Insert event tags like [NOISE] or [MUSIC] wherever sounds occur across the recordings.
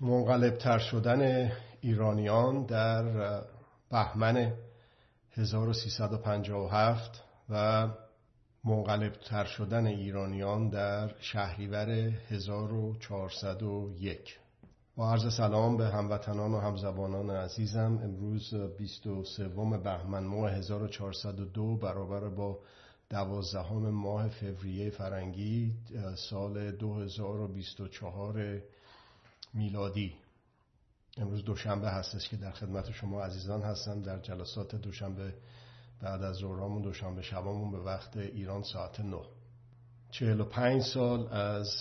منقلبتر شدن ایرانیان در بهمن 1357 و منقلبتر شدن ایرانیان در شهریور 1401 با عرض سلام به هموطنان و همزبانان عزیزم امروز 23 بهمن ماه 1402 برابر با دوازدهم ماه فوریه فرنگی سال 2024 میلادی. امروز دوشنبه هستش که در خدمت شما عزیزان هستم. در جلسات دوشنبه بعد از ظهرامون دوشنبه شبامون به وقت ایران ساعت 9 45 سال از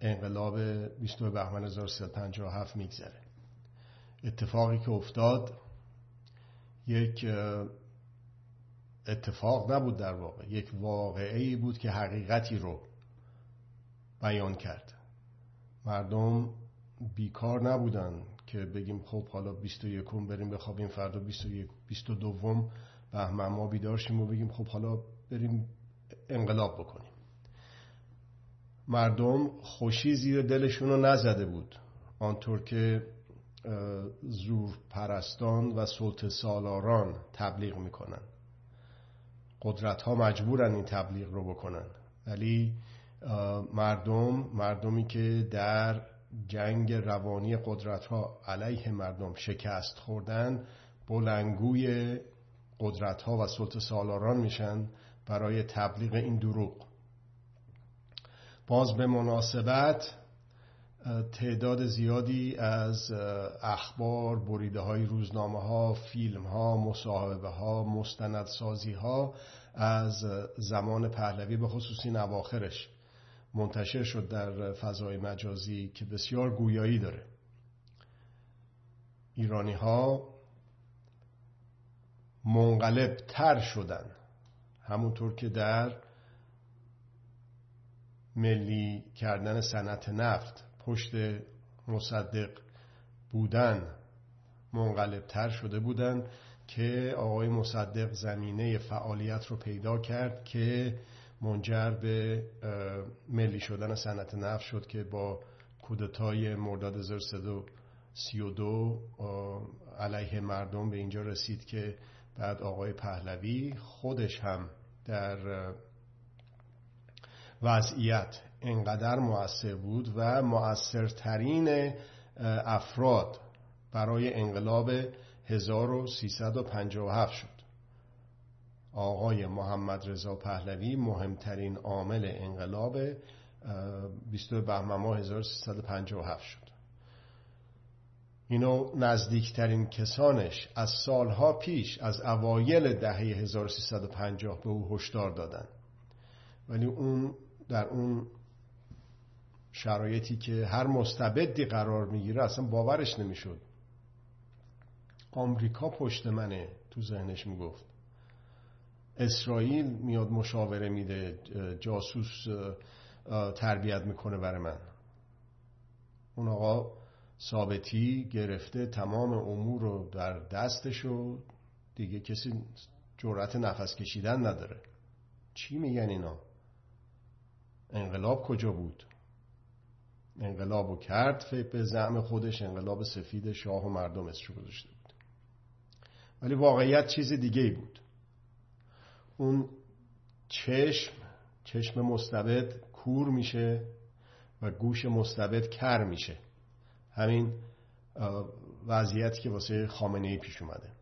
انقلاب 20 بهمن 1357 میگذره. اتفاقی که افتاد یک اتفاق نبود در واقع. یک واقعه بود که حقیقتی رو بیان کرد. مردم بیکار نبودن که بگیم خب حالا 21 بریم بخوابیم فردا 21 22 بهمن ما بیدار شیم و بگیم خب حالا بریم انقلاب بکنیم. مردم خوشی زیر دلشون رو نزده بود. آنطور که زور پرستان و سلط سالاران تبلیغ می‌کنن. قدرت ها مجبورن این تبلیغ رو بکنن. ولی مردم مردمی که در جنگ روانی قدرت ها علیه مردم شکست خوردن بلنگوی قدرت ها و سلط سالاران میشن برای تبلیغ این دروغ. باز به مناسبت تعداد زیادی از اخبار بریده های روزنامه ها فیلم ها مصاحبه ها مستندسازی ها از زمان پهلوی به خصوصی نواخرش منتشر شد در فضای مجازی که بسیار گویایی داره. ایرانی ها منقلب تر شدن. همونطور که در ملی کردن صنعت نفت پشت مصدق بودن منقلب تر شده بودن که آقای مصدق زمینه فعالیت رو پیدا کرد که منجر به ملی شدن صنعت نفت شد که با کودتای مرداد 1332 علیه مردم به اینجا رسید که بعد آقای پهلوی خودش هم در وضعیت انقدر مؤثر بود و مؤثرترین افراد برای انقلاب 1357 شد. آقای محمد رضا پهلوی مهمترین عامل انقلاب 20 بهمن ماه 1357 شد. اینو نزدیکترین کسانش از سالها پیش از اوایل دهه 1350 به او هشدار دادن. ولی اون در اون شرایطی که هر مستبدی قرار می‌گیره اصلا باورش نمی‌شد. آمریکا پشت منه تو ذهنش می‌گفت. اسرائیل میاد مشاوره میده جاسوس تربیت می‌کنه برای من. اون آقا ثابتی گرفته تمام امور رو در دستش و دیگه کسی جرأت نفس کشیدن نداره. چی میگن اینا؟ انقلاب کجا بود؟ انقلابو کرد به زعم خودش انقلاب سفید شاه و مردم اسمشو گذاشته بود. ولی واقعیت چیز دیگه ای بود. اون چشم چشم مستبد کور میشه و گوش مستبد کر میشه. همین وضعیتی که واسه خامنه ای پیش اومده.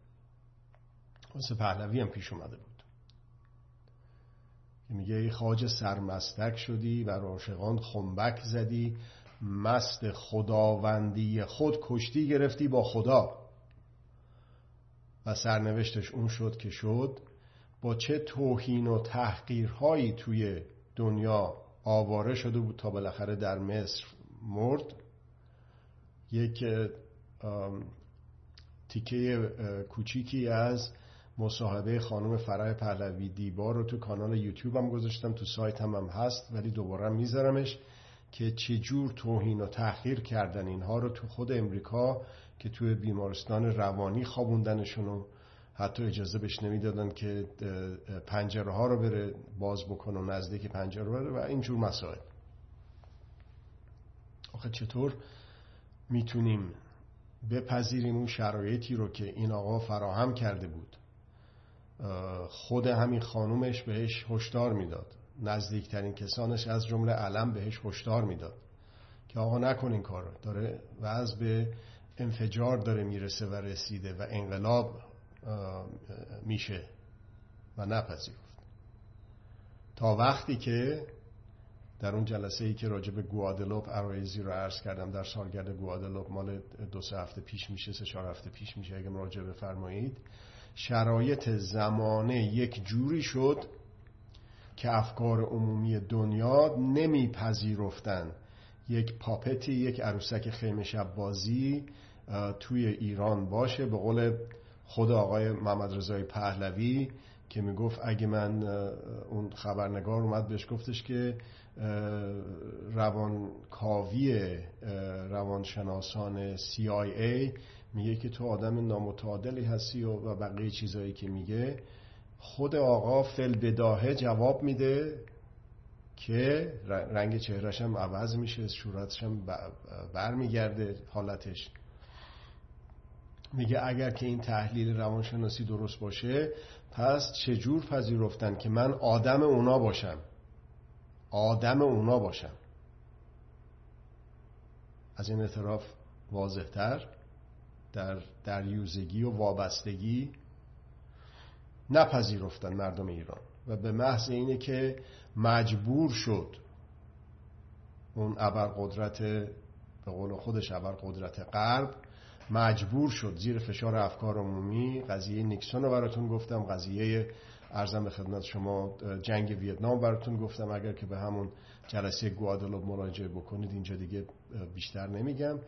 واسه پهلوی هم پیش اومده بود. میگه ای خاج سرمستک شدی و راشقان خنبک زدی. مست خداوندی خود کشتی گرفتی با خدا. و سرنوشتش اون شد که شد با چه توهین و تحقیرهایی توی دنیا آواره شده بود تا بالاخره در مصر مرد؟ یک تیکه کوچیکی از مصاحبه خانم فرای پهلوی دیبا رو تو کانال یوتیوب هم گذاشتم تو سایت هم, هست ولی دوباره میذارمش که چجور توهین و تحقیر کردن اینها رو تو خود امریکا که توی بیمارستان روانی خوابوندنشون حتی اجازه بهش نمی‌دادن که پنجره ها رو بره باز بکنه و نزدیک پنجره بره و اینجور مسائل. آخه چطور می‌تونیم بپذیریم اون شرایطی رو که این آقا فراهم کرده بود؟ خود همین خانومش بهش هشدار می‌داد. نزدیکترین کسانش از جمله علم بهش هشدار می‌داد که آقا نکن این کار داره و از به انفجار داره می‌رسه و رسیده و انقلاب میشه و نپذیرفت. تا وقتی که در اون جلسه ای که راجع به گوادلوپ عرایزی رو عرض کردم در سالگرد گوادلوپ مال دو سه هفته پیش میشه سه چهار هفته پیش میشه اگه مراجعه بفرمایید شرایط زمانه یک جوری شد که افکار عمومی دنیا نمیپذیرفتن. یک پاپتی یک عروسک خیمه شب بازی توی ایران باشه. به قول خود آقای محمد رضای پهلوی که می‌گفت اگه من اون خبرنگار اومد بهش گفتش که روانکاوی روانشناسان CIA میگه که تو آدم نامتعادلی هستی و بقیه چیزایی که میگه. خود آقا فل بداهه جواب میده که رنگ چهرش هم عوض میشه صورتش هم برمیگرده حالتش. میگه اگر که این تحلیل روانشناسی درست باشه پس چجور پذیرفتن که من آدم اونا باشم؟ آدم اونا باشم. از این اعتراف واضحتر در دریوزگی و وابستگی نپذیرفتن مردم ایران و به محض اینه که مجبور شد اون قدرت به قول خودش قدرت غرب مجبور شد زیر فشار افکار عمومی قضیه نیکسون رو براتون گفتم قضیه ارزم به خدمت شما جنگ ویتنام براتون گفتم اگر که به همون جلسه گوادلوب مراجعه بکنید اینجا دیگه بیشتر نمیگم.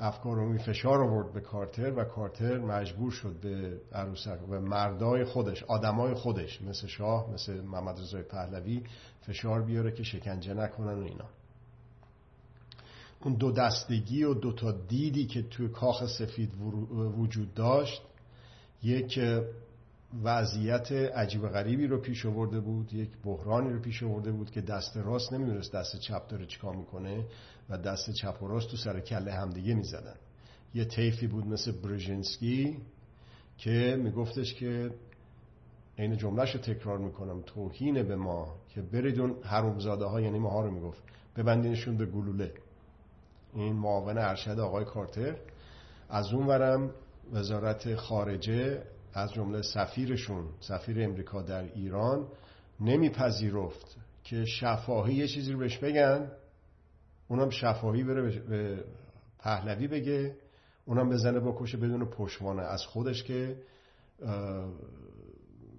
افکار عمومی فشار آورد به کارتر و کارتر مجبور شد به عروسک و مردای خودش آدمای خودش مثل شاه مثل محمد رضای پهلوی فشار بیاره که شکنجه نکنن و اینا. اون دو دستگی و دو تا دیدی که توی کاخ سفید وجود داشت. یک وضعیت عجیب غریبی رو پیش آورده بود یک بحرانی رو پیش آورده بود که دست راست نمی‌دونست دست چپ داره چیکار می‌کنه و دست چپ و راست تو سر کله همدیگه می‌زدن. یه طیفی بود مثل برژنسکی که میگفتش که این جملهش رو تکرار می‌کنم توهین به ما که بریدون حرومزاده ها یعنی ما ها رو می‌گفت ببندینشون به گلوله. این معاون ارشد آقای کارتر. از اون ورم وزارت خارجه از جمله سفیرشون سفیر امریکا در ایران نمیپذیرفت که شفاهی یه چیزی رو بهش بگن اونم شفاهی بره به پهلوی بگه اونم بزنه بکشه بدون پشوانه از خودش که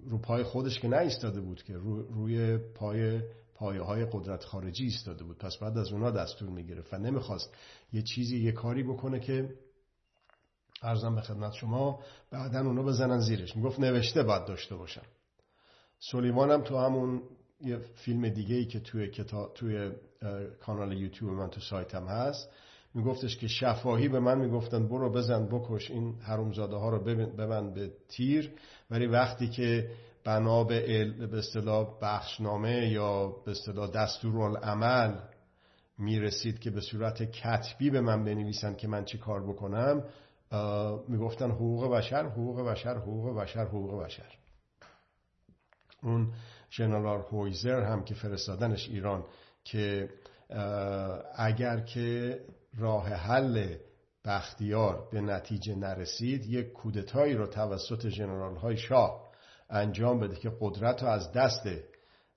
رو پای خودش که نایستاده بود که روی پای پایه های قدرت خارجی ایستاده بود. پس بعد از اونا دستور می‌گرفت و نمی‌خواست یه چیزی یه کاری بکنه که ارزم به خدمت شما بعدا اونا بزنن زیرش. می‌گفت نوشته باید داشته باشم. سلیمان هم تو همون یه فیلم دیگه ای که توی, کتاب، توی کانال یوتیوب من تو سایتم هست میگفتش که شفاهی به من می‌گفتن برو بزن بکش این حرومزاده ها رو ببند به تیر. ولی وقتی که بنا به اصطلاح بخشنامه یا به اصطلاح دستورالعمل می‌رسید که به صورت کتبی به من بنویسن که من چی کار بکنم می‌گفتن حقوق بشر حقوق بشر حقوق بشر حقوق بشر. اون ژنرال هویزر هم که فرستادنش ایران که اگر که راه حل بختیار به نتیجه نرسید یک کودتایی رو توسط جنرال های شاه انجام بده که قدرت رو از دست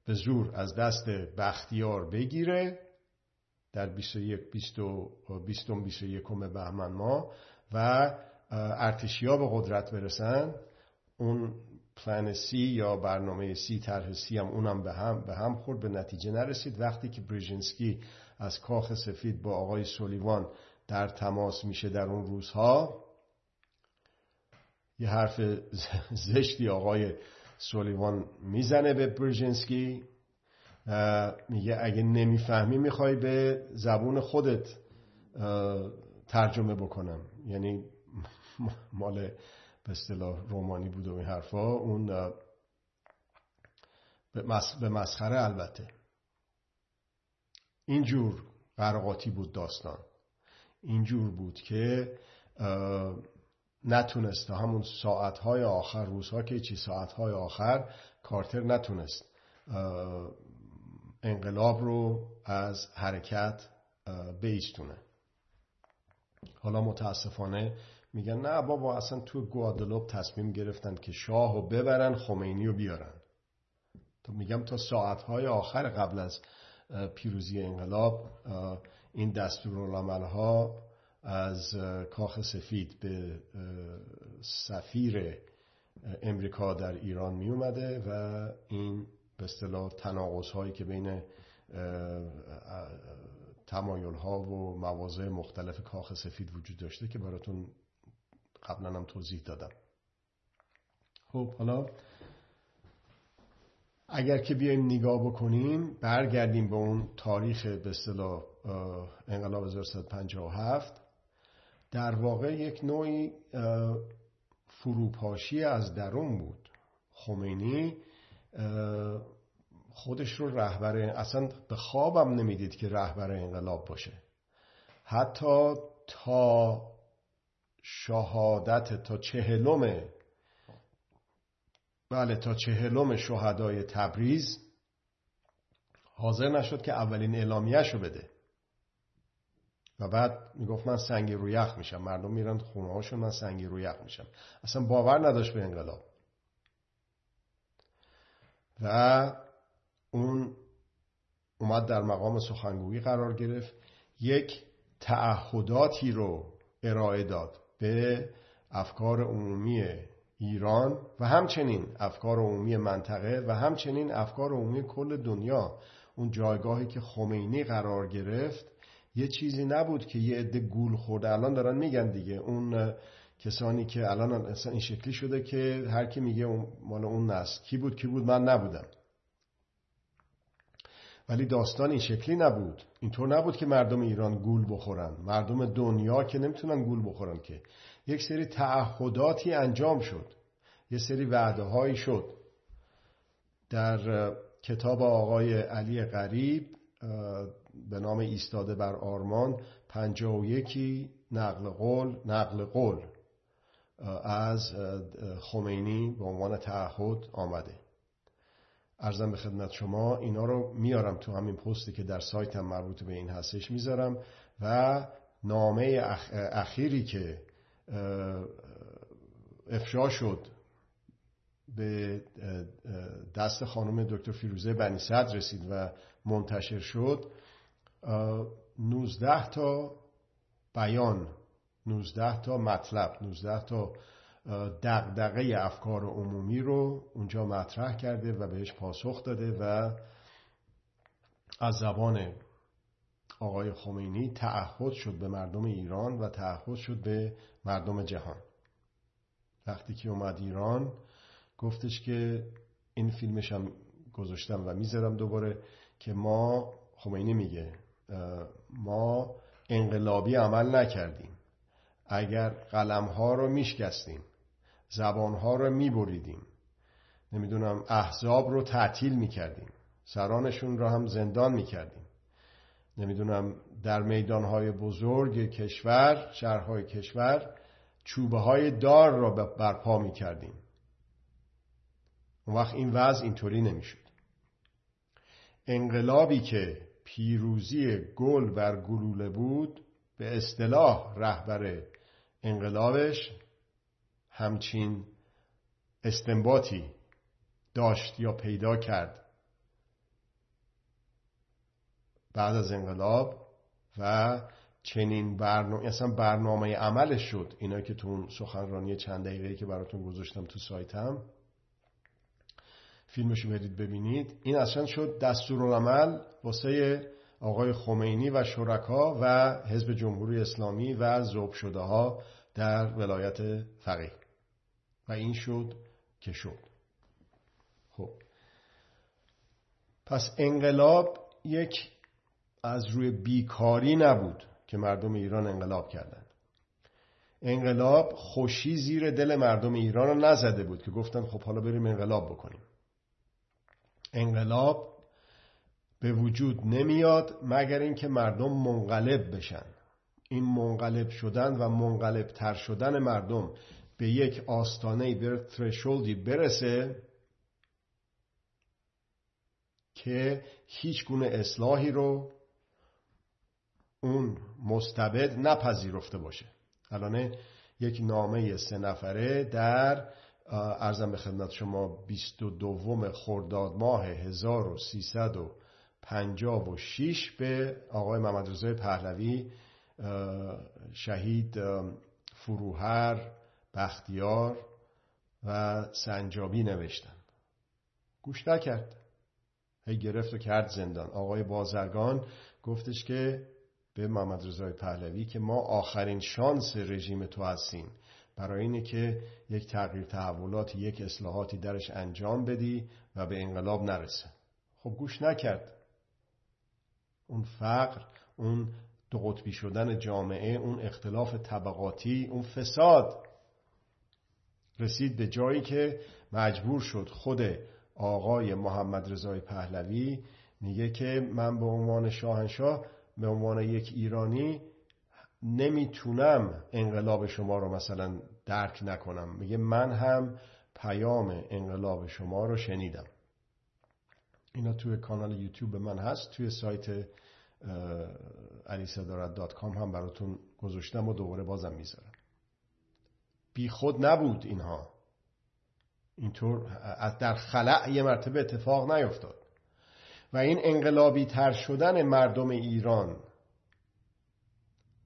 به زور از دست بختیار بگیره. در 21 20 21 بهمن ما و ارتشیا به قدرت برسن. اون پلان سی یا برنامه سی طرح سی هم اونم به هم به هم خورد به نتیجه نرسید. وقتی که بریژنسکی از کاخ سفید با آقای سولیوان در تماس میشه در اون روزها یه حرف زشتی آقای سولیوان می‌زنه به برژنسکی میگه اگه نمی‌فهمی می‌خوای به زبون خودت ترجمه بکنم. یعنی مال به اصطلاح رومانی بود و این حرفا. اون به مسخره البته. اینجور قرقاتی بود داستان. اینجور بود که نتونست. همون ساعتهای آخر روزها که چی ساعتهای آخر کارتر نتونست انقلاب رو از حرکت بیستونه. حالا متاسفانه میگن نه بابا اصلا تو گوادلوب تصمیم گرفتن که شاه رو ببرن خمینی رو بیارن. تو میگم تا ساعتهای آخر قبل از پیروزی انقلاب این دستورالعمل ها از کاخ سفید به سفیر امریکا در ایران می اومده و این به اصطلاح تناقض هایی که بین تمایل ها و مواضع مختلف کاخ سفید وجود داشته که براتون قبلا هم توضیح دادم. خب حالا اگر که بیایم نگاه بکنیم برگردیم به اون تاریخ به اصطلاح انقلاب 1357 در واقع یک نوعی فروپاشی از درون بود. خمینی خودش رو رهبر اصلا به خوابم نمی‌دید که رهبر انقلاب باشه. حتی تا شهادت تا چهلم بله تا چهلم شهدای تبریز حاضر نشد که اولین اعلامیه رو بده. و بعد می‌گفت من سنگی رو یخ میشم. مردم میرن خونه هاشون من سنگی رو یخ میشم. اصلا باور نداشت به انقلاب. و اون اومد در مقام سخنگویی قرار گرفت. یک تعهداتی رو ارائه داد به افکار عمومی ایران و همچنین افکار عمومی منطقه و همچنین افکار عمومی کل دنیا. اون جایگاهی که خمینی قرار گرفت یه چیزی نبود که یه عده گول خورده. الان دارن میگن دیگه. اون کسانی که الان اصلا این شکلی شده که هر کی میگه مال اون نست. کی بود کی بود؟ من نبودم. ولی داستان این شکلی نبود. اینطور نبود که مردم ایران گول بخورن. مردم دنیا که نمی‌تونن گول بخورن که. یک سری تعهداتی انجام شد. یه سری وعده هایی شد. در کتاب آقای علی غریب به نام ایستاده بر آرمان پنجاه و یکی نقل قول نقل قول از خمینی به عنوان تعهد آمده. ارزم به خدمت شما اینا رو میارم تو همین پستی که در سایتم مربوط به این هستش می‌ذارم و نامه اخیری که افشا شد به دست خانم دکتر فیروزه بنی صدر رسید و منتشر شد 19 تا بیان 19 تا مطلب 19 تا دغدغه افکار عمومی رو اونجا مطرح کرده و بهش پاسخ داده و از زبان آقای خمینی تعهد شد به مردم ایران و تعهد شد به مردم جهان. وقتی که اومد ایران گفتش که این فیلمش هم گذاشتم و می‌ذارم دوباره که ما خمینی میگه ما انقلابی عمل نکردیم. اگر قلم ها رو میشکستیم زبان ها رو میبریدیم نمی‌دونم احزاب رو تعطیل می‌کردیم سرانشون رو هم زندان می‌کردیم. نمی‌دونم در میدان های بزرگ کشور شهرهای کشور چوبه های دار را برپا می‌کردیم. اون وقت این وضع اینطوری نمی‌شد. انقلابی که پیروزی گل بر گلوله بود به اصطلاح رهبر انقلابش همچین استنباطی داشت یا پیدا کرد. بعد از انقلاب و چنین برنامه اصلا برنامه عملش شد. اینا که تو اون سخنرانی چند دقیقه که براتون گذاشتم تو سایتم. فیلمشو برید ببینید. این اصلا شد دستورالعمل واسه آقای خمینی و شرکا و حزب جمهوری اسلامی و زوب شده ها در ولایت فقیه. و این شد که شد. خب. پس انقلاب یک از روی بیکاری نبود که مردم ایران انقلاب کردند انقلاب خوشی زیر دل مردم ایران رو نزده بود که گفتن خب حالا بریم انقلاب بکنیم. انقلاب به وجود نمیاد مگر اینکه مردم منقلب بشن. این منقلب شدن و منقلب تر شدن مردم به یک آستانه به ترشولدی برسه که هیچ گونه اصلاحی رو اون مستبد نپذیرفته باشه. الان یک نامه سه نفره در ارزم به خدمت شما 22 خرداد ماه 1356 به آقای محمد رضای پهلوی شهید فروهر بختیار و سنجابی نوشتن. گوش نکرد. هی گرفت و کرد زندان. آقای بازرگان گفتش که به محمد رضای پهلوی که ما آخرین شانس رژیم تو هستیم. برای اینه که یک تغییر تحولاتی یک اصلاحاتی درش انجام بدی و به انقلاب نرسه خب گوش نکرد. اون فقر اون دو قطبی شدن جامعه اون اختلاف طبقاتی اون فساد رسید به جایی که مجبور شد خود آقای محمد رضای پهلوی میگه که من به عنوان شاهنشاه به عنوان یک ایرانی نمی‌تونم انقلاب شما رو مثلا درک نکنم. میگه من هم پیام انقلاب شما رو شنیدم. اینا توی کانال یوتیوب من هست. توی سایت alisadorad.com هم براتون گذاشتم و دوباره بازم می‌ذارم. بی خود نبود اینها. اینطور در خلع یه مرتبه اتفاق نیفتاد. و این انقلابی تر شدن مردم ایران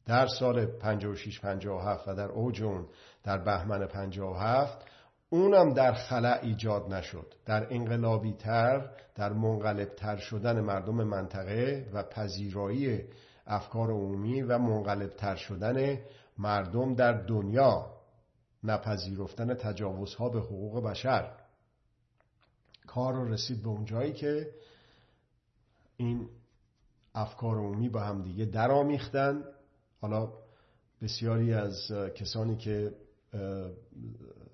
در سال 56 57 و در اوج اون در بهمن 57 اونم در خلع ایجاد نشد. در انقلابی تر در منقلب تر شدن مردم منطقه و پذیرایی افکار عمومی و منقلب تر شدن مردم در دنیا نپذیرفتن تجاوزها به حقوق بشر. کار رو رسید به اونجایی که این افکار عمومی با هم دیگه درآمیختن. حالا بسیاری از کسانی که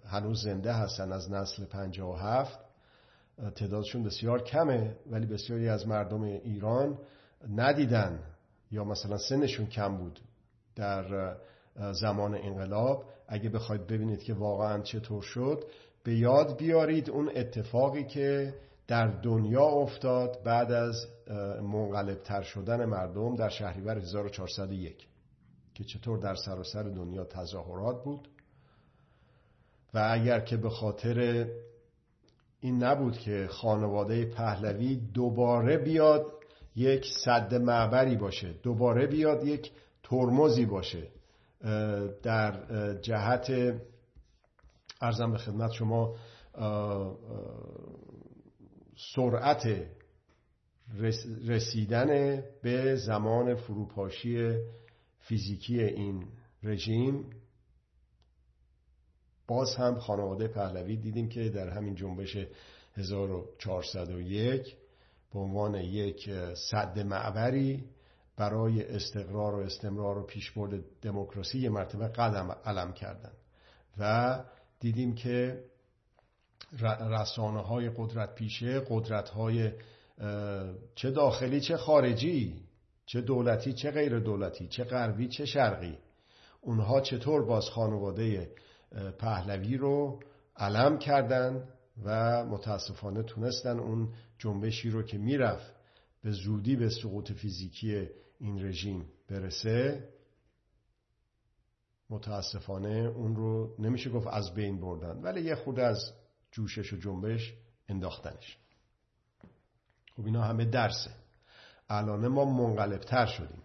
هنوز زنده هستن از نسل 57 تعدادشون بسیار کمه ولی بسیاری از مردم ایران ندیدن یا مثلا سنشون کم بود در زمان انقلاب. اگه بخواید ببینید که واقعا چطور شد به یاد بیارید اون اتفاقی که در دنیا افتاد بعد از منقلب تر شدن مردم در شهریور 1401 که چطور در سراسر دنیا تظاهرات بود و اگر که به خاطر این نبود که خانواده پهلوی دوباره بیاد یک صد معبری باشه دوباره بیاد یک ترمزی باشه در جهت ارزم به خدمت شما سرعت رسیدن به زمان فروپاشی فیزیکی این رژیم. باز هم خانواده پهلوی دیدیم که در همین جنبش 1401 به عنوان یک صد معبری برای استقرار و استمرار و پیشبرد دموکراسی یه مرتبه قدم علم کردند و دیدیم که رسانه های قدرت پیشه قدرت های چه داخلی چه خارجی چه دولتی چه غیر دولتی چه غربی چه شرقی. اونها چطور باز خانواده پهلوی رو علم کردن و متاسفانه تونستن اون جنبشی رو که می‌رفت به زودی به سقوط فیزیکی این رژیم برسه متاسفانه اون رو نمیشه گفت از بین بردن ولی یه خود از جوشش و جنبش انداختنش. خب اینا همه درسه. الان ما منقلبتر شدیم.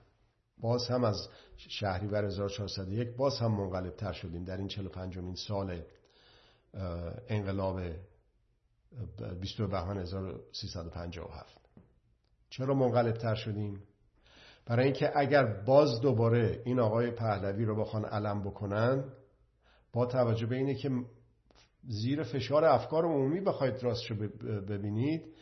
باز هم از شهریور 1401 باز هم منقلبتر شدیم در این 45 مین سال انقلاب 22 بهمن 1357 چرا منقلبتر شدیم؟ برای اینکه اگر باز دوباره این آقای پهلوی رو بخوان علم بکنن با توجه به اینه که زیر فشار افکار عمومی بخواید راستشو ببینید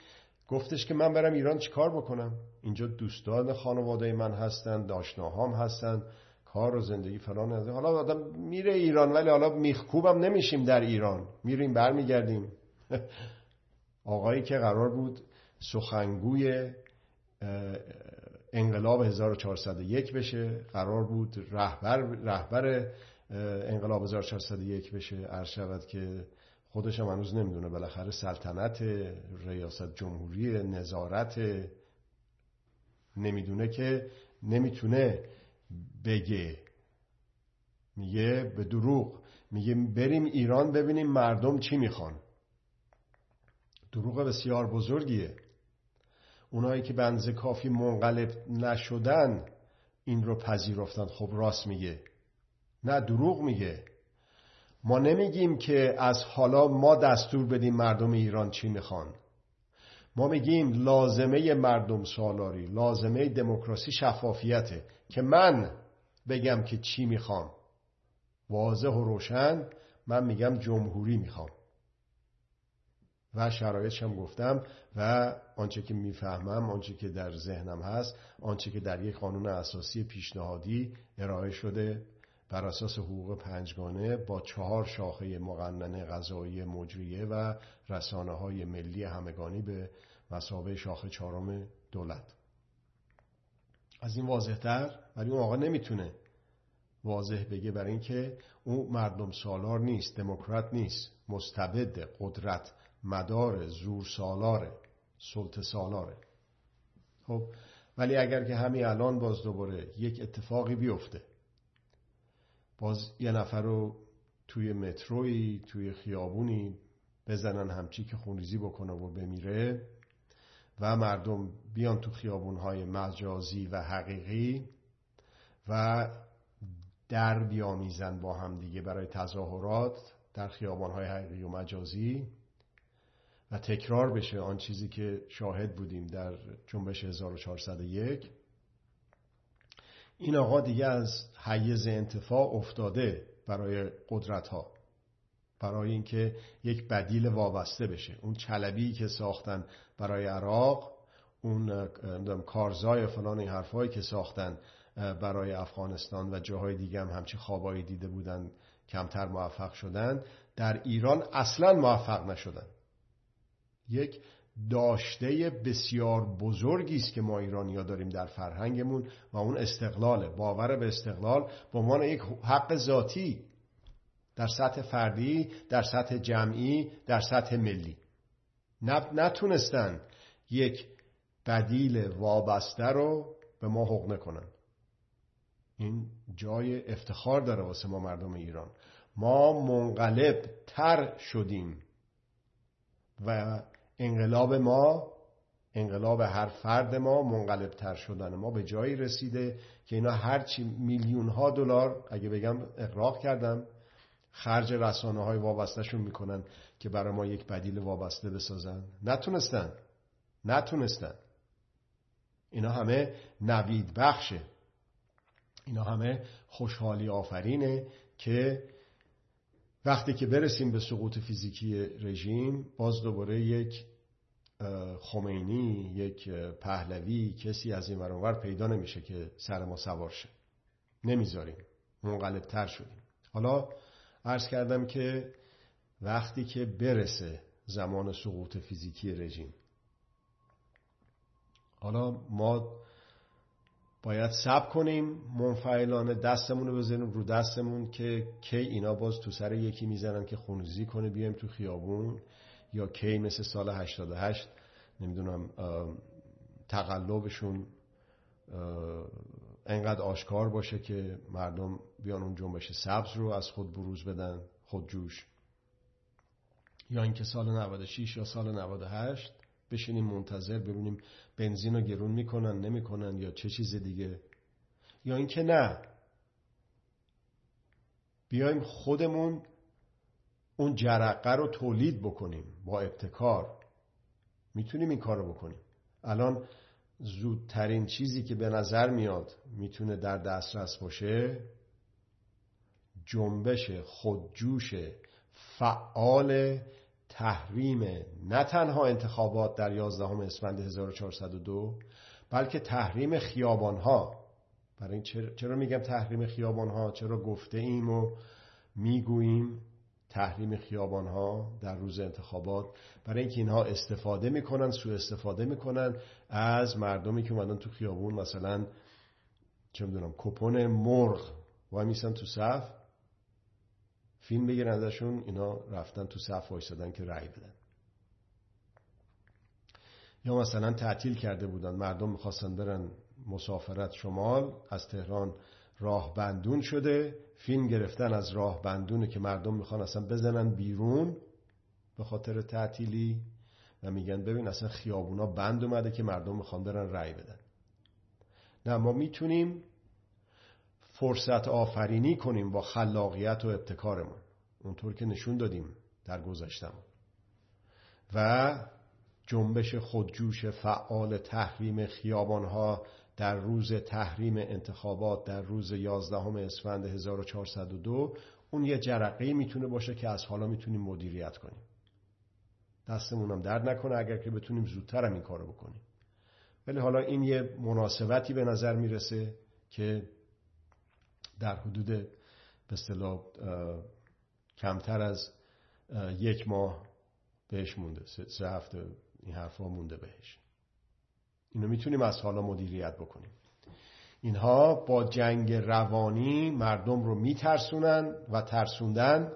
گفتش که من برم ایران چیکار بکنم؟ اینجا دوستان خانواده من هستن داشناهام هستن کار و زندگی فلان هستن حالا آدم میره ایران ولی حالا میخکوبم نمیشیم در ایران. میریم برمیگردیم. [LAUGHS] آقایی که قرار بود سخنگوی انقلاب 1401 بشه قرار بود رهبر رهبر انقلاب 1401 بشه. عرض شود که خودش هم هنوز نمی‌دونه بالاخره سلطنت ریاست جمهوری نظارت نمی‌دونه که نمی‌تونه بگه. میگه به دروغ. میگه بریم ایران ببینیم مردم چی می‌خوان. دروغ بسیار بزرگیه. اونایی که بنز کافی منقلب نشدن این رو پذیرفتن. خب راست میگه. نه دروغ میگه. ما نمیگیم که از حالا ما دستور بدیم مردم ایران چی می‌خوان. ما میگیم لازمه مردم سالاری لازمه دموکراسی شفافیته که من بگم که چی می‌خوام. واضح و روشن من میگم جمهوری می‌خوام. و شرایطش هم گفتم و آنچه که می‌فهمم آنچه که در ذهنم هست آنچه که در یک قانون اساسی پیشنهادی ارائه شده. بر اساس حقوق پنجگانه با چهار شاخه مقننه غذایی مجریه و رسانه های ملی همگانی به مسابه شاخه چهارم دولت. از این واضحتر ولی اون آقا نمی‌تونه واضح بگه برای اینکه اون مردم سالار نیست دموکرات نیست مستبد قدرت مدار زور سالاره سلطه سالاره خب ولی اگر که همین الان باز دوباره یک اتفاقی بیفته باز یه نفر رو توی متروی توی خیابونی بزنن همچی که خونریزی بکنه و بمیره و مردم بیان تو خیابونهای مجازی و حقیقی و در بیامیزن با هم دیگه برای تظاهرات در خیابانهای حقیقی و مجازی و تکرار بشه آن چیزی که شاهد بودیم در جنبش 1401 این آقا دیگه از حیز انتفاع افتاده برای قدرت ها برای اینکه یک بدیل وابسته بشه. اون چلبی که ساختن برای عراق اون کارزای فلان این حرفایی که ساختن برای افغانستان و جاهای دیگه هم همچی خوابایی دیده بودن کمتر موفق شدن در ایران اصلا موفق نشدن. یک داشته بسیار بزرگی است که ما ایرانی ها داریم در فرهنگمون و اون استقلاله باور به استقلال به عنوان یک حق ذاتی در سطح فردی در سطح جمعی در سطح ملی. نتونستن یک بدیل وابسته رو به ما حق کنن این جای افتخار داره واسه ما مردم ایران. ما منقلب تر شدیم و انقلاب ما انقلاب هر فرد ما منقلب تر شدن ما به جایی رسیده که اینا هرچی میلیون ها دلار اگه بگم اقراق کردم خرج رسانه های وابستهشون می‌کنن که برای ما یک بدیل وابسته بسازن. نتونستن. نتونستن. اینا همه نوید بخشه اینا همه خوشحالی آفرینه که وقتی که برسیم به سقوط فیزیکی رژیم باز دوباره یک خمینی یک پهلوی کسی از این ورانور پیدا نمیشه که سر ما سوار شه. نمی‌ذاریم. منقلب تر شدیم. حالا عرض کردم که وقتی که برسه زمان سقوط فیزیکی رژیم حالا ما باید سب کنیم منفعلانه دستمون رو بزنیم رو دستمون که کی اینا باز تو سر یکی می‌زنن که خونزی کنه بیایم تو خیابون یا کی مثل سال 88 نمی‌دونم تقلبشون انقدر آشکار باشه که مردم بیان اون جنبش سبز رو از خود بروز بدن خودجوش. یا اینکه سال 96 یا سال 98 بشینیم منتظر ببینیم بنزین رو گرون می‌کنن نمی‌کنن یا چه چیز دیگه. یا اینکه نه. بیایم خودمون اون جرقه رو تولید بکنیم با ابتکار. می‌تونیم این کار رو بکنیم. الان زودترین چیزی که به نظر میاد می‌تونه در دسترس باشه جنبش خودجوش فعال تحریم نه تنها انتخابات در 11 اسفند 1402 بلکه تحریم خیابان ها برای چرا, میگم تحریم خیابان ها چرا گفته ایم و می‌گوییم تحریم خیابان ها در روز انتخابات؟ برای اینکه اینها استفاده می‌کنن سو استفاده می‌کنن از مردمی که اومدن تو خیابون مثلا چه می‌دونم کپون مرغ وای میسن تو صف. فیلم بگیرن ازشون اینا رفتن تو صف وایسادن که رأی بدن. یا مثلا تعطیل کرده بودن مردم می‌خواستن برن مسافرت شمال از تهران راه بندون شده فیلم گرفتن از راه بندونه که مردم می‌خوان اصلا بزنن بیرون به خاطر تعطیلی و میگن ببین اصلا خیابونا بند اومده که مردم می‌خوان برن رأی بدن. نه ما می‌تونیم فرصت آفرینی کنیم با خلاقیت و ابتکارمون. اونطور که نشون دادیم در گذشتم و جنبش خودجوش فعال تحریم خیابانها در روز تحریم انتخابات در روز 11 اسفند 1402 اون یه جرقه می‌تونه باشه که از حالا می‌تونیم مدیریت کنیم. دستمونم درد نکنه اگر که بتونیم زودتر هم این کارو بکنیم. ولی حالا این یه مناسبتی به نظر می‌رسه که در حدود به اصطلاح کمتر از یک ماه بهش مونده. سه هفته این حرفا مونده بهش. اینو می‌تونیم از حالا مدیریت بکنیم. اینها با جنگ روانی مردم رو میترسونن و ترسوندن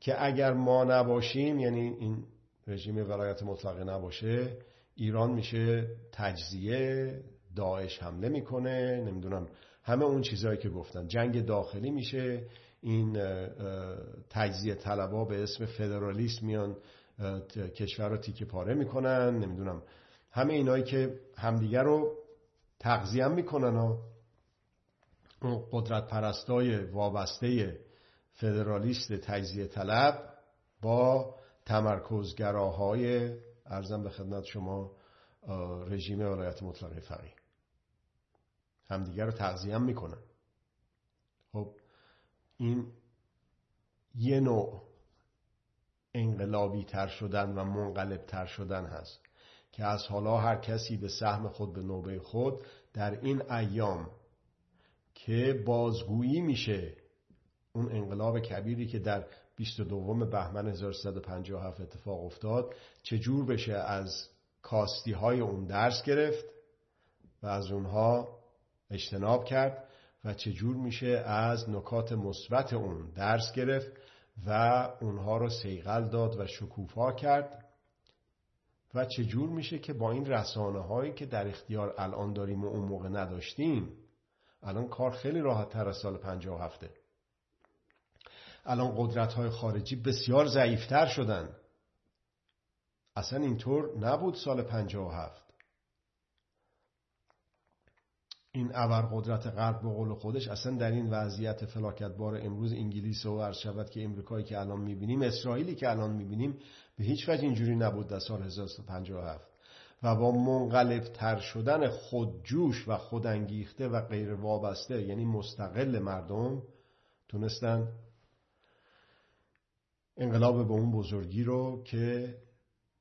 که اگر ما نباشیم یعنی این رژیم ولایت مطلقه نباشه ایران میشه تجزیه داعش حمله می‌کنه نمی‌دونم همه اون چیزهایی که گفتن. جنگ داخلی میشه این تجزیه طلبا به اسم فدرالیست میان کشور رو تیکه پاره می‌کنن نمی‌دونم. همه اینایی که همدیگر رو تغذیه می‌کنن و قدرت پرستای وابسته فدرالیست تجزیه طلب با تمرکزگراهای ارزم به خدمت شما رژیم ولایت مطلقه فقیه همدیگر رو تغذیه می‌کنن. خب این یه نوع انقلابی تر شدن و منقلب تر شدن هست که از حالا هر کسی به سهم خود به نوبه خود در این ایام که بازگویی میشه اون انقلاب کبیری که در 22 بهمن 1357 اتفاق افتاد چجور بشه از کاستی های اون درس گرفت و از اونها اجتناب کرد و چجور میشه از نکات مثبت اون درس گرفت و اونها رو سیغل داد و شکوفا کرد. و چجور میشه که با این رسانه هایی که در اختیار الان داریم و اون موقع نداشتیم الان کار خیلی راحت تر از سال 57 الان قدرت های خارجی بسیار ضعیفتر شدن. اصلا اینطور نبود سال 57 این ابرقدرت غرب به قول خودش اصلا در این وضعیت فلاکتبار امروز انگلیس و عرض شود که امریکایی که الان می‌بینیم اسرائیلی که الان می‌بینیم به هیچ وجه اینجوری نبود در سال 1957 و با منقلب تر شدن خودجوش و خودانگیخته و غیر وابسته یعنی مستقل مردم تونستن انقلاب به اون بزرگی رو که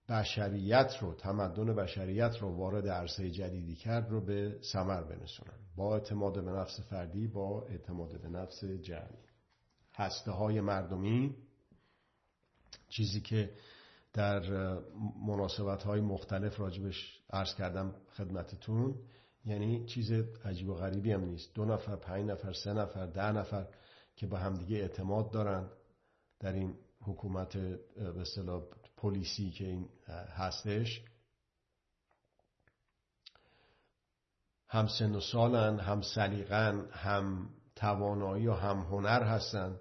بشریت رو تمدن بشریت رو وارد عرصه جدیدی کرد رو به سمر برسونن. با اعتماد به نفس فردی با اعتماد به نفس جمعی. هسته های مردمی چیزی که در مناسبت های مختلف راجبش عرض کردم خدمتتون یعنی چیز عجیب و غریبی هم نیست. دو نفر پنج نفر سه نفر ده نفر که به همدیگه اعتماد دارن در این حکومت به پلیسی که این هستش. هم سن و سالن هم سلیقن هم توانایی و هم هنر هستن.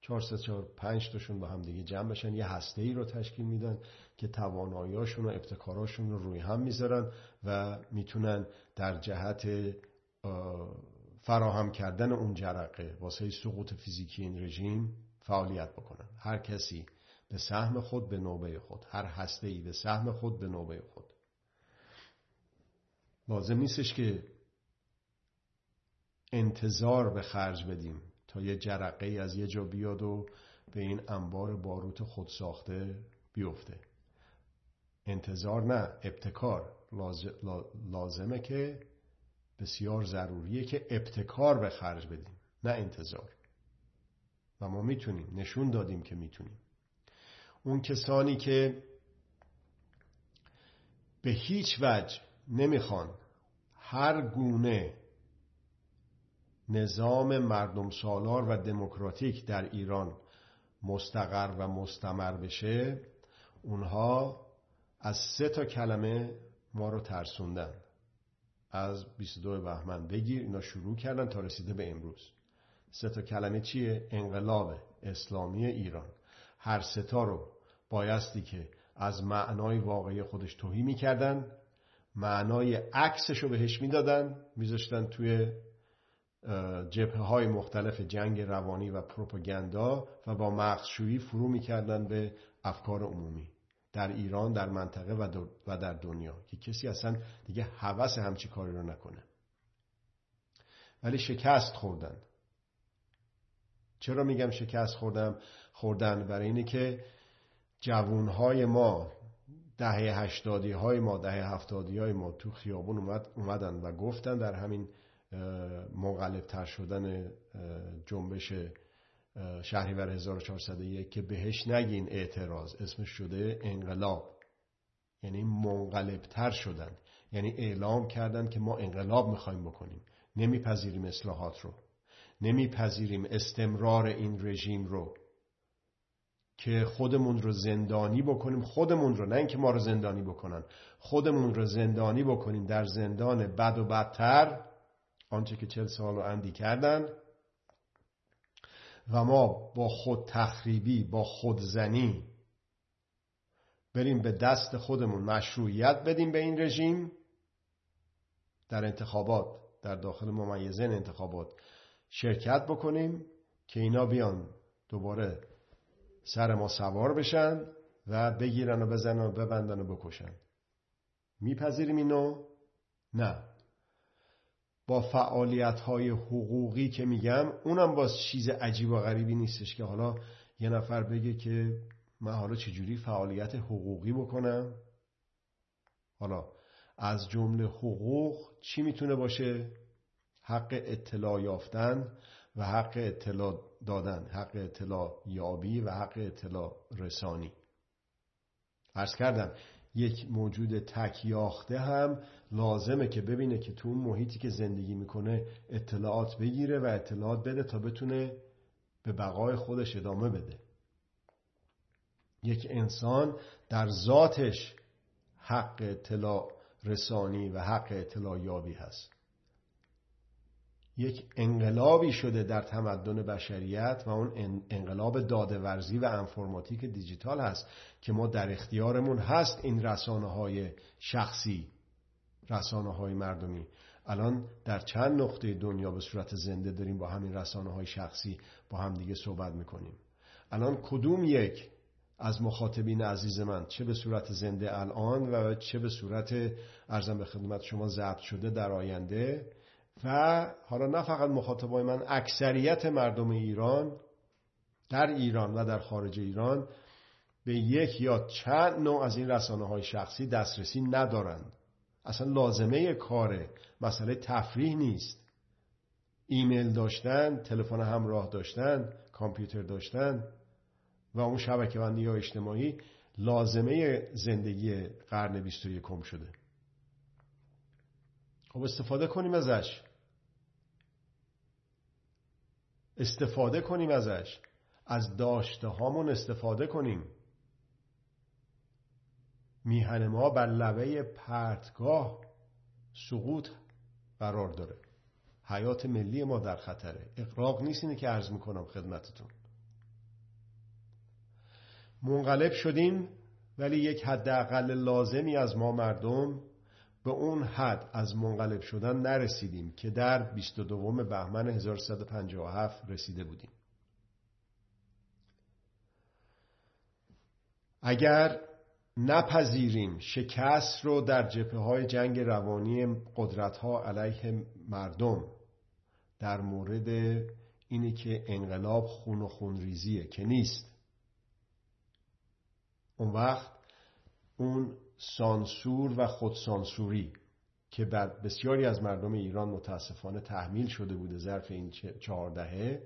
چهار سه چهار پنج تاشون با هم دیگه جمع بشن. یه هسته ای رو تشکیل میدن که تواناییاشون و ابتکاراشون رو روی هم می‌ذارن و می‌تونن در جهت فراهم کردن اون جرقه واسه سقوط فیزیکی این رژیم فعالیت بکنن. هر کسی به سهم خود به نوبه خود. هر هسته ای به سهم خود به نوبه خود. لازم نیستش که انتظار به خرج بدیم تا یه جرقه ای از یه جا بیاد و به این انبار باروت خود ساخته بیفته. انتظار نه ابتکار. لازمه که بسیار ضروریه که ابتکار به خرج بدیم نه انتظار. و ما می‌تونیم نشون دادیم که می‌تونیم. اون کسانی که به هیچ وجه نمی‌خوان هر گونه نظام مردم سالار و دموکراتیک در ایران مستقر و مستمر بشه اونها از سه تا کلمه ما رو ترسوندن. از 22 بهمن بگیر اینا شروع کردن تا رسیده به امروز. سه تا کلمه چیه؟ انقلاب اسلامی ایران. هر ستا رو بایستی که از معنای واقعی خودش توهی می‌کردن معنای عکسش رو بهش می‌دادن میذاشتن توی جبهه های مختلف جنگ روانی و پروپاگاندا و با مغزشویی فرو می‌کردن به افکار عمومی در ایران در منطقه و در دنیا که کسی اصلا دیگه حوث همچی کاری رو نکنه. ولی شکست خوردن. چرا میگم شکست خوردم؟ خوردن برای اینه که جوونهای ما دهه هشتادی های ما دهه هفتادی های ما تو خیابون اومد اومدن و گفتن در همین مغلب تر شدن جنبش شهریور 1401 که بهش نگین اعتراض اسمش شده انقلاب. یعنی منقلب تر شدن. یعنی اعلام کردن که ما انقلاب می‌خوایم بکنیم. نمیپذیریم اصلاحات رو. نمیپذیریم استمرار این رژیم رو. که خودمون رو زندانی بکنیم. خودمون رو نه اینکه ما رو زندانی بکنن. خودمون رو زندانی بکنیم. در زندان بد و بدتر آنچه که چل سال رو اندی کردن. و ما با خود تخریبی با خودزنی بریم به دست خودمون مشروعیت بدیم به این رژیم. در انتخابات در داخل ممیزن انتخابات شرکت بکنیم که اینا بیان دوباره سر ما سوار بشن و بگیرن و بزنن و ببندن و بکشن. میپذیریم اینو؟ نه. با فعالیت های حقوقی که میگم اونم باز چیز عجیب و غریبی نیستش که حالا یه نفر بگه که من حالا چجوری فعالیت حقوقی بکنم؟ حالا از جمله حقوق چی می‌تونه باشه؟ حق اطلاع یافتن و حق اطلاع دادن حق اطلاع یابی و حق اطلاع رسانی. عرض کردم یک موجود تک یاخته هم لازمه که ببینه که تو اون محیطی که زندگی می‌کنه اطلاعات بگیره و اطلاعات بده تا بتونه به بقای خودش ادامه بده. یک انسان در ذاتش حق اطلاع رسانی و حق اطلاع یابی هست. یک انقلابی شده در تمدن بشریت و اون انقلاب دادورزی و انفرماتیک دیجیتال هست که ما در اختیارمون هست این رسانه های شخصی رسانه های مردمی. الان در چند نقطه دنیا به صورت زنده داریم با همین رسانه های شخصی با هم دیگه صحبت می‌کنیم. الان کدوم یک از مخاطبین عزیز من چه به صورت زنده الان و چه به صورت ارزم به خدمت شما ضبط شده در آینده و حالا نه فقط مخاطبای من اکثریت مردم ایران در ایران و در خارج ایران به یک یا چند نوع از این رسانه های شخصی دسترسی ندارند. اصلا لازمه کار مسئله تفریح نیست. ایمیل داشتن تلفن همراه داشتن کامپیوتر داشتن و اون شبکه بندی یا اجتماعی لازمه زندگی قرن 21 شده. خب استفاده کنیم ازش. استفاده کنیم ازش. از داشته هامون استفاده کنیم. میهن ما بر لبه پرتگاه سقوط قرار داره. حیات ملی ما در خطره. اقراق نیست اینه که عرض می‌کنم خدمتتون. منقلب شدیم ولی یک حداقل لازمی از ما مردم به اون حد از منقلب شدن نرسیدیم که در 22 بهمن 1357 رسیده بودیم. اگر نپذیریم شکست رو در جبهه های جنگ روانی قدرت ها علیه مردم در مورد اینی که انقلاب خون و خونریزیه که نیست اون وقت اون سانسور و خودسانسوری که بر بسیاری از مردم ایران متاسفانه تحمیل شده بوده ظرف این چهار دهه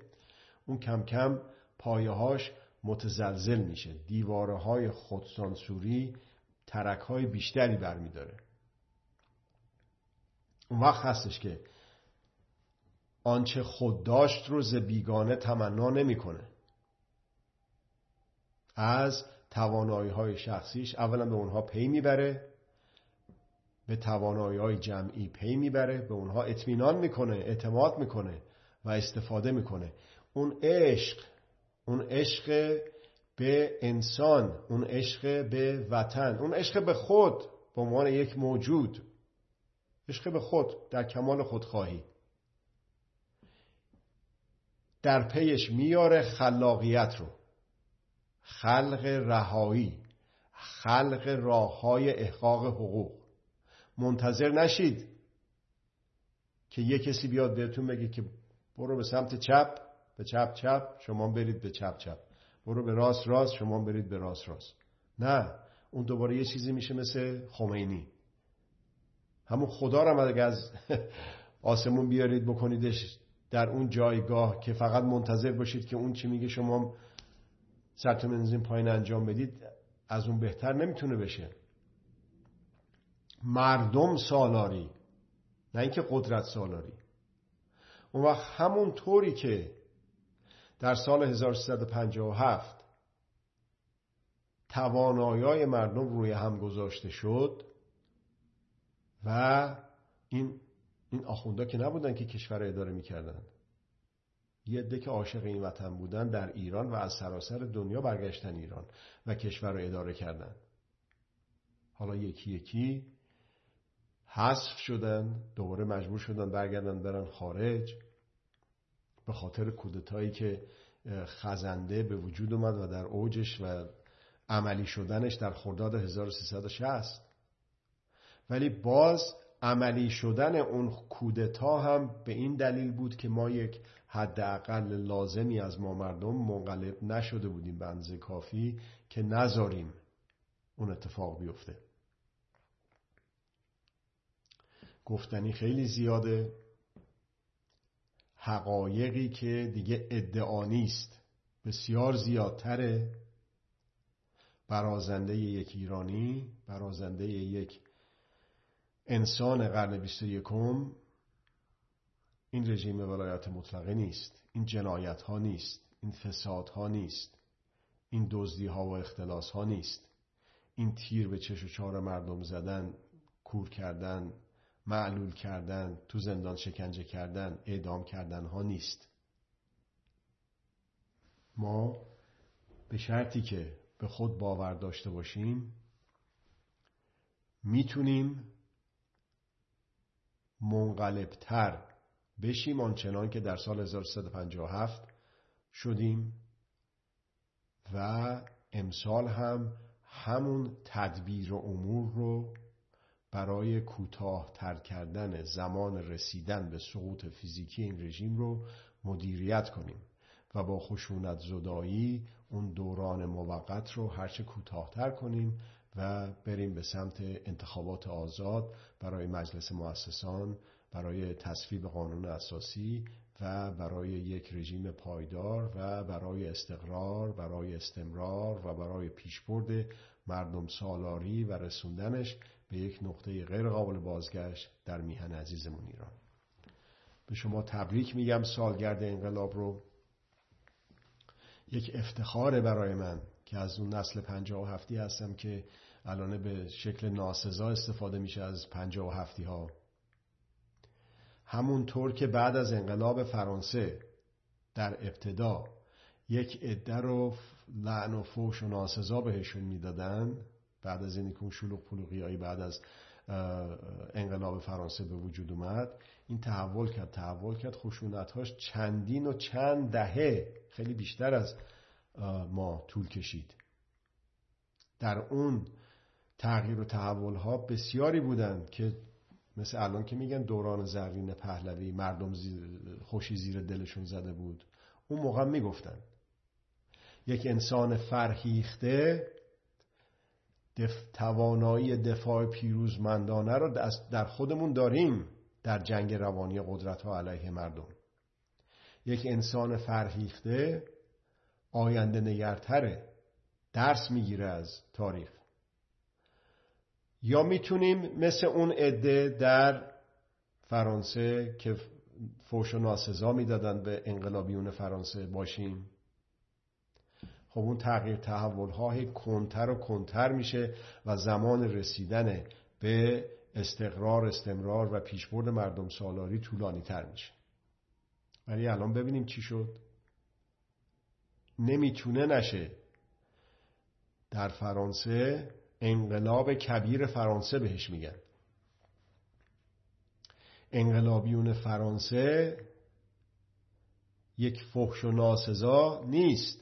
اون کم کم پایهاش متزلزل میشه. دیواره های خودسانسوری ترک های بیشتری برمیداره. اون وقت هستش که آنچه خود داشت رو ز بیگانه تمنا نمی‌کنه. از توانایی های شخصیش اولا به اونها پی می‌بره به توانایی های جمعی پی می‌بره به اونها اطمینان می‌کنه اعتماد می‌کنه و استفاده می‌کنه. اون عشق اون عشق به انسان اون عشق به وطن اون عشق به خود به عنوان یک موجود. عشق به خود در کمال خودخواهی. در پیش میاره خلاقیت رو. خلق رهایی خلق راه های احقاق حقوق. منتظر نشید که یه کسی بیاد بهتون بگه که برو به سمت چپ به چپ چپ شما برید به چپ چپ. برو به راست راست شما برید به راست راست. نه اون دوباره یه چیزی میشه مثل خمینی. همون خدا رو اگه از [LAUGHS] آسمون بیارید بکنیدش در اون جایگاه که فقط منتظر باشید که اون چی میگه شما سرتون بنزین پایین انجام بدید از اون بهتر نمی‌تونه بشه. مردم سالاری نه اینکه قدرت سالاری. اون وقت همون طوری که در سال 1357 توانایی مردم روی هم گذاشته شد و این این آخوندا که نبودن که کشور اداره می‌کردن. یه عده که عاشق این وطن بودن در ایران و از سراسر دنیا برگشتن ایران و کشور رو اداره کردن. حالا یکی یکی حذف شدن دوباره مجبور شدن برگردن برن خارج به خاطر کودتایی که خزنده به وجود اومد و در اوجش و عملی شدنش در خرداد 1360 ولی باز عملی شدن اون کودتا هم به این دلیل بود که ما یک حداقل لازمی از ما مردم منقلب نشده بودیم به کافی که نذاریم اون اتفاق بیفته. گفتنی خیلی زیاده. حقایقی که دیگه ادعا نیست. بسیار زیادتره. برازنده یک ایرانی برازنده یک انسان قرن 21 این رژیم ولایت مطلقه نیست این جنایت ها نیست این فساد ها نیست این دزدی ها و اختلاس ها نیست. این تیر به چش و چهار مردم زدن کور کردن معلول کردن تو زندان شکنجه کردن اعدام کردن ها نیست. ما به شرطی که به خود باور داشته باشیم می‌تونیم منقلبتر بشیم آنچنان که در سال 1357 شدیم و امسال هم همون تدبیر و امور رو برای کوتاه تر کردن زمان رسیدن به سقوط فیزیکی این رژیم رو مدیریت کنیم و با خشونت زدایی اون دوران موقت رو هرچه کوتاهتر کنیم و بریم به سمت انتخابات آزاد برای مجلس مؤسسان برای تصویب قانون اساسی و برای یک رژیم پایدار و برای استقرار برای استمرار و برای پیشبرد مردم سالاری و رسوندنش به یک نقطه غیر قابل بازگشت در میهن عزیزمون ایران. به شما تبریک میگم سالگرد انقلاب رو. یک افتخار برای من. که از اون نسل پنجاه و هفتی هستم که الان به شکل ناسزا استفاده میشه از پنجاه و هفتی ها. همونطور که بعد از انقلاب فرانسه در ابتدا یک عده رو لعن و فوش و ناسزا بهشون می‌دادن بعد از اینکه اون شلوغ پلوغیایی بعد از انقلاب فرانسه به وجود اومد این تحول کرد تحول کرد خشونتهاش چندین و چند دهه خیلی بیشتر از ما طول کشید. در اون تغییر و تحول ها بسیاری بودند که مثل الان که میگن دوران زرین پهلوی مردم خوشی زیر دلشون زده بود. اون موقع می‌گفتن. یک انسان فرهیخته دف... توانایی دفاع پیروزمندانه رو در خودمون داریم در جنگ روانی قدرت ها علیه مردم. یک انسان فرهیخته آینده نگرتره. درس می‌گیره از تاریخ. یا می‌تونیم مثل اون عده در فرانسه که فوش و ناسزا می‌دادن به انقلابیون فرانسه باشیم. خب اون تغییر تحول های کنتر و کنتر میشه و زمان رسیدن به استقرار استمرار و پیشبرد مردم سالاری طولانی تر میشه. ولی الان ببینیم چی شد. نمی‌تونه نشه. در فرانسه انقلاب کبیر فرانسه بهش میگن. انقلابیون فرانسه یک فحش و ناسزا نیست.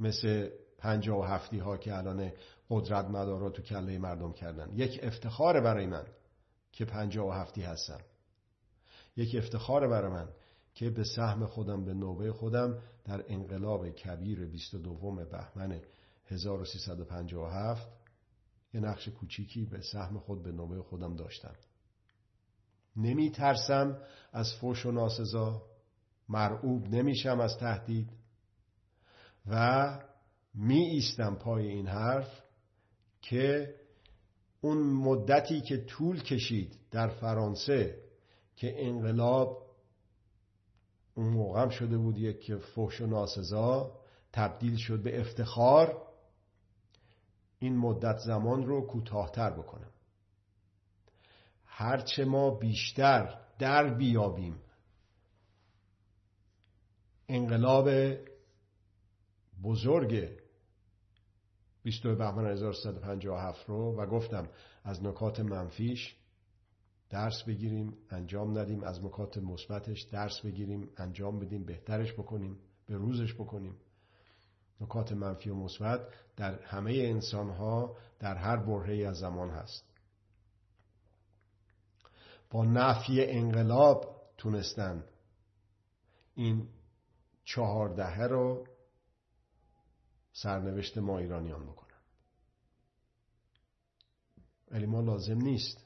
مثل پنجاه و هفتی ها که الان قدرت مدارا تو کله مردم کردن. یک افتخار برای من که پنجاه و هفتی هستم یک افتخار برای من که به سهم خودم به نوبه خودم در انقلاب کبیر 22 بهمن 1357 یه نقش کوچیکی به سهم خود به نوبه خودم داشتم. نمی ترسم از فوش و ناسزا مرعوب نمیشم از تهدید و می ایستم پای این حرف که اون مدتی که طول کشید در فرانسه که انقلاب اون موقع شده بود یک فحش و ناسزا تبدیل شد به افتخار. این مدت زمان رو کوتاهتر بکنم. هرچه ما بیشتر در بیابیم. انقلاب بزرگ 22 بهمن 1357 رو و گفتم از نکات منفیش درس بگیریم انجام ندیم از نکات مثبتش درس بگیریم انجام بدیم بهترش بکنیم به روزش بکنیم. نکات منفی و مثبت در همه انسان ها در هر برهه از زمان هست. با نفی انقلاب تونستن این چهاردهه رو سرنوشت ما ایرانیان بکنن. ولی ما لازم نیست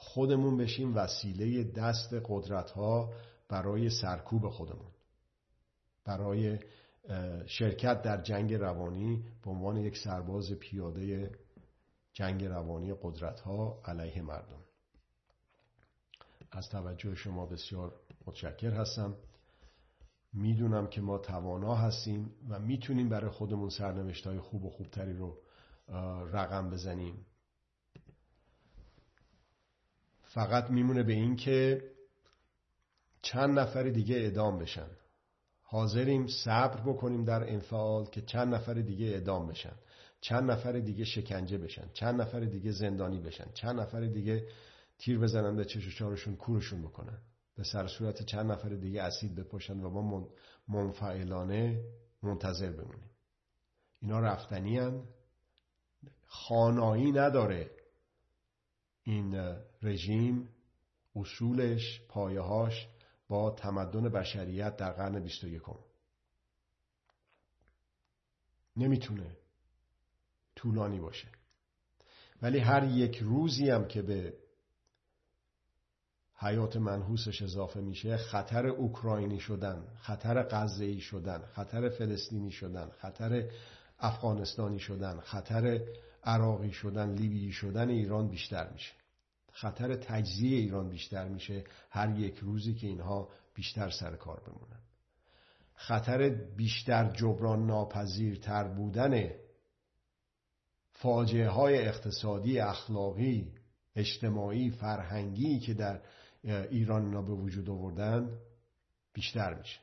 خودمون بشیم وسیله دست قدرت ها برای سرکوب خودمون. برای شرکت در جنگ روانی به عنوان یک سرباز پیاده جنگ روانی قدرت ها علیه مردم. از توجه شما بسیار متشکر هستم. می‌دونم که ما توانا هستیم و می‌تونیم برای خودمون سرنوشت های خوب و خوبتری رو رقم بزنیم. فقط میمونه به این که چند نفر دیگه اعدام بشن. حاضریم صبر بکنیم در انفعال که چند نفر دیگه اعدام بشن. چند نفر دیگه شکنجه بشن. چند نفر دیگه زندانی بشن. چند نفر دیگه تیر بزنن به چش و چارشون کورشون بکنن. به سر صورت چند نفر دیگه اسید بپاشن و ما منفعلانه منتظر بمونیم. اینا رفتنی هن. خانایی نداره. این رژیم اصولش پایهاش با تمدن بشریت در قرن 21 نمی‌تونه طولانی باشه. ولی هر یک روزی هم که به حیات منحوسش اضافه میشه خطر اوکراینی شدن خطر غزه‌ای شدن خطر فلسطینی شدن خطر افغانستانی شدن خطر عراقی شدن لیبی شدن ایران بیشتر میشه. خطر تجزیه ایران بیشتر میشه هر یک روزی که اینها بیشتر سر کار بمونن. خطر بیشتر جبران ناپذیرتر بودن فاجعه های اقتصادی اخلاقی اجتماعی فرهنگی که در ایران اینا به وجود آوردن بیشتر میشه.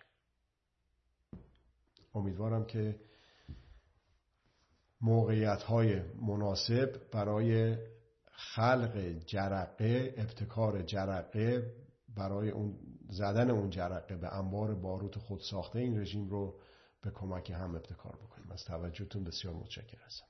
امیدوارم که موقعیت های مناسب برای خلق جرقه ابتکار جرقه برای اون زدن اون جرقه به انبار باروت خود ساخته این رژیم رو به کمک هم ابتکار بکنیم. از توجهتون بسیار متشکر هستم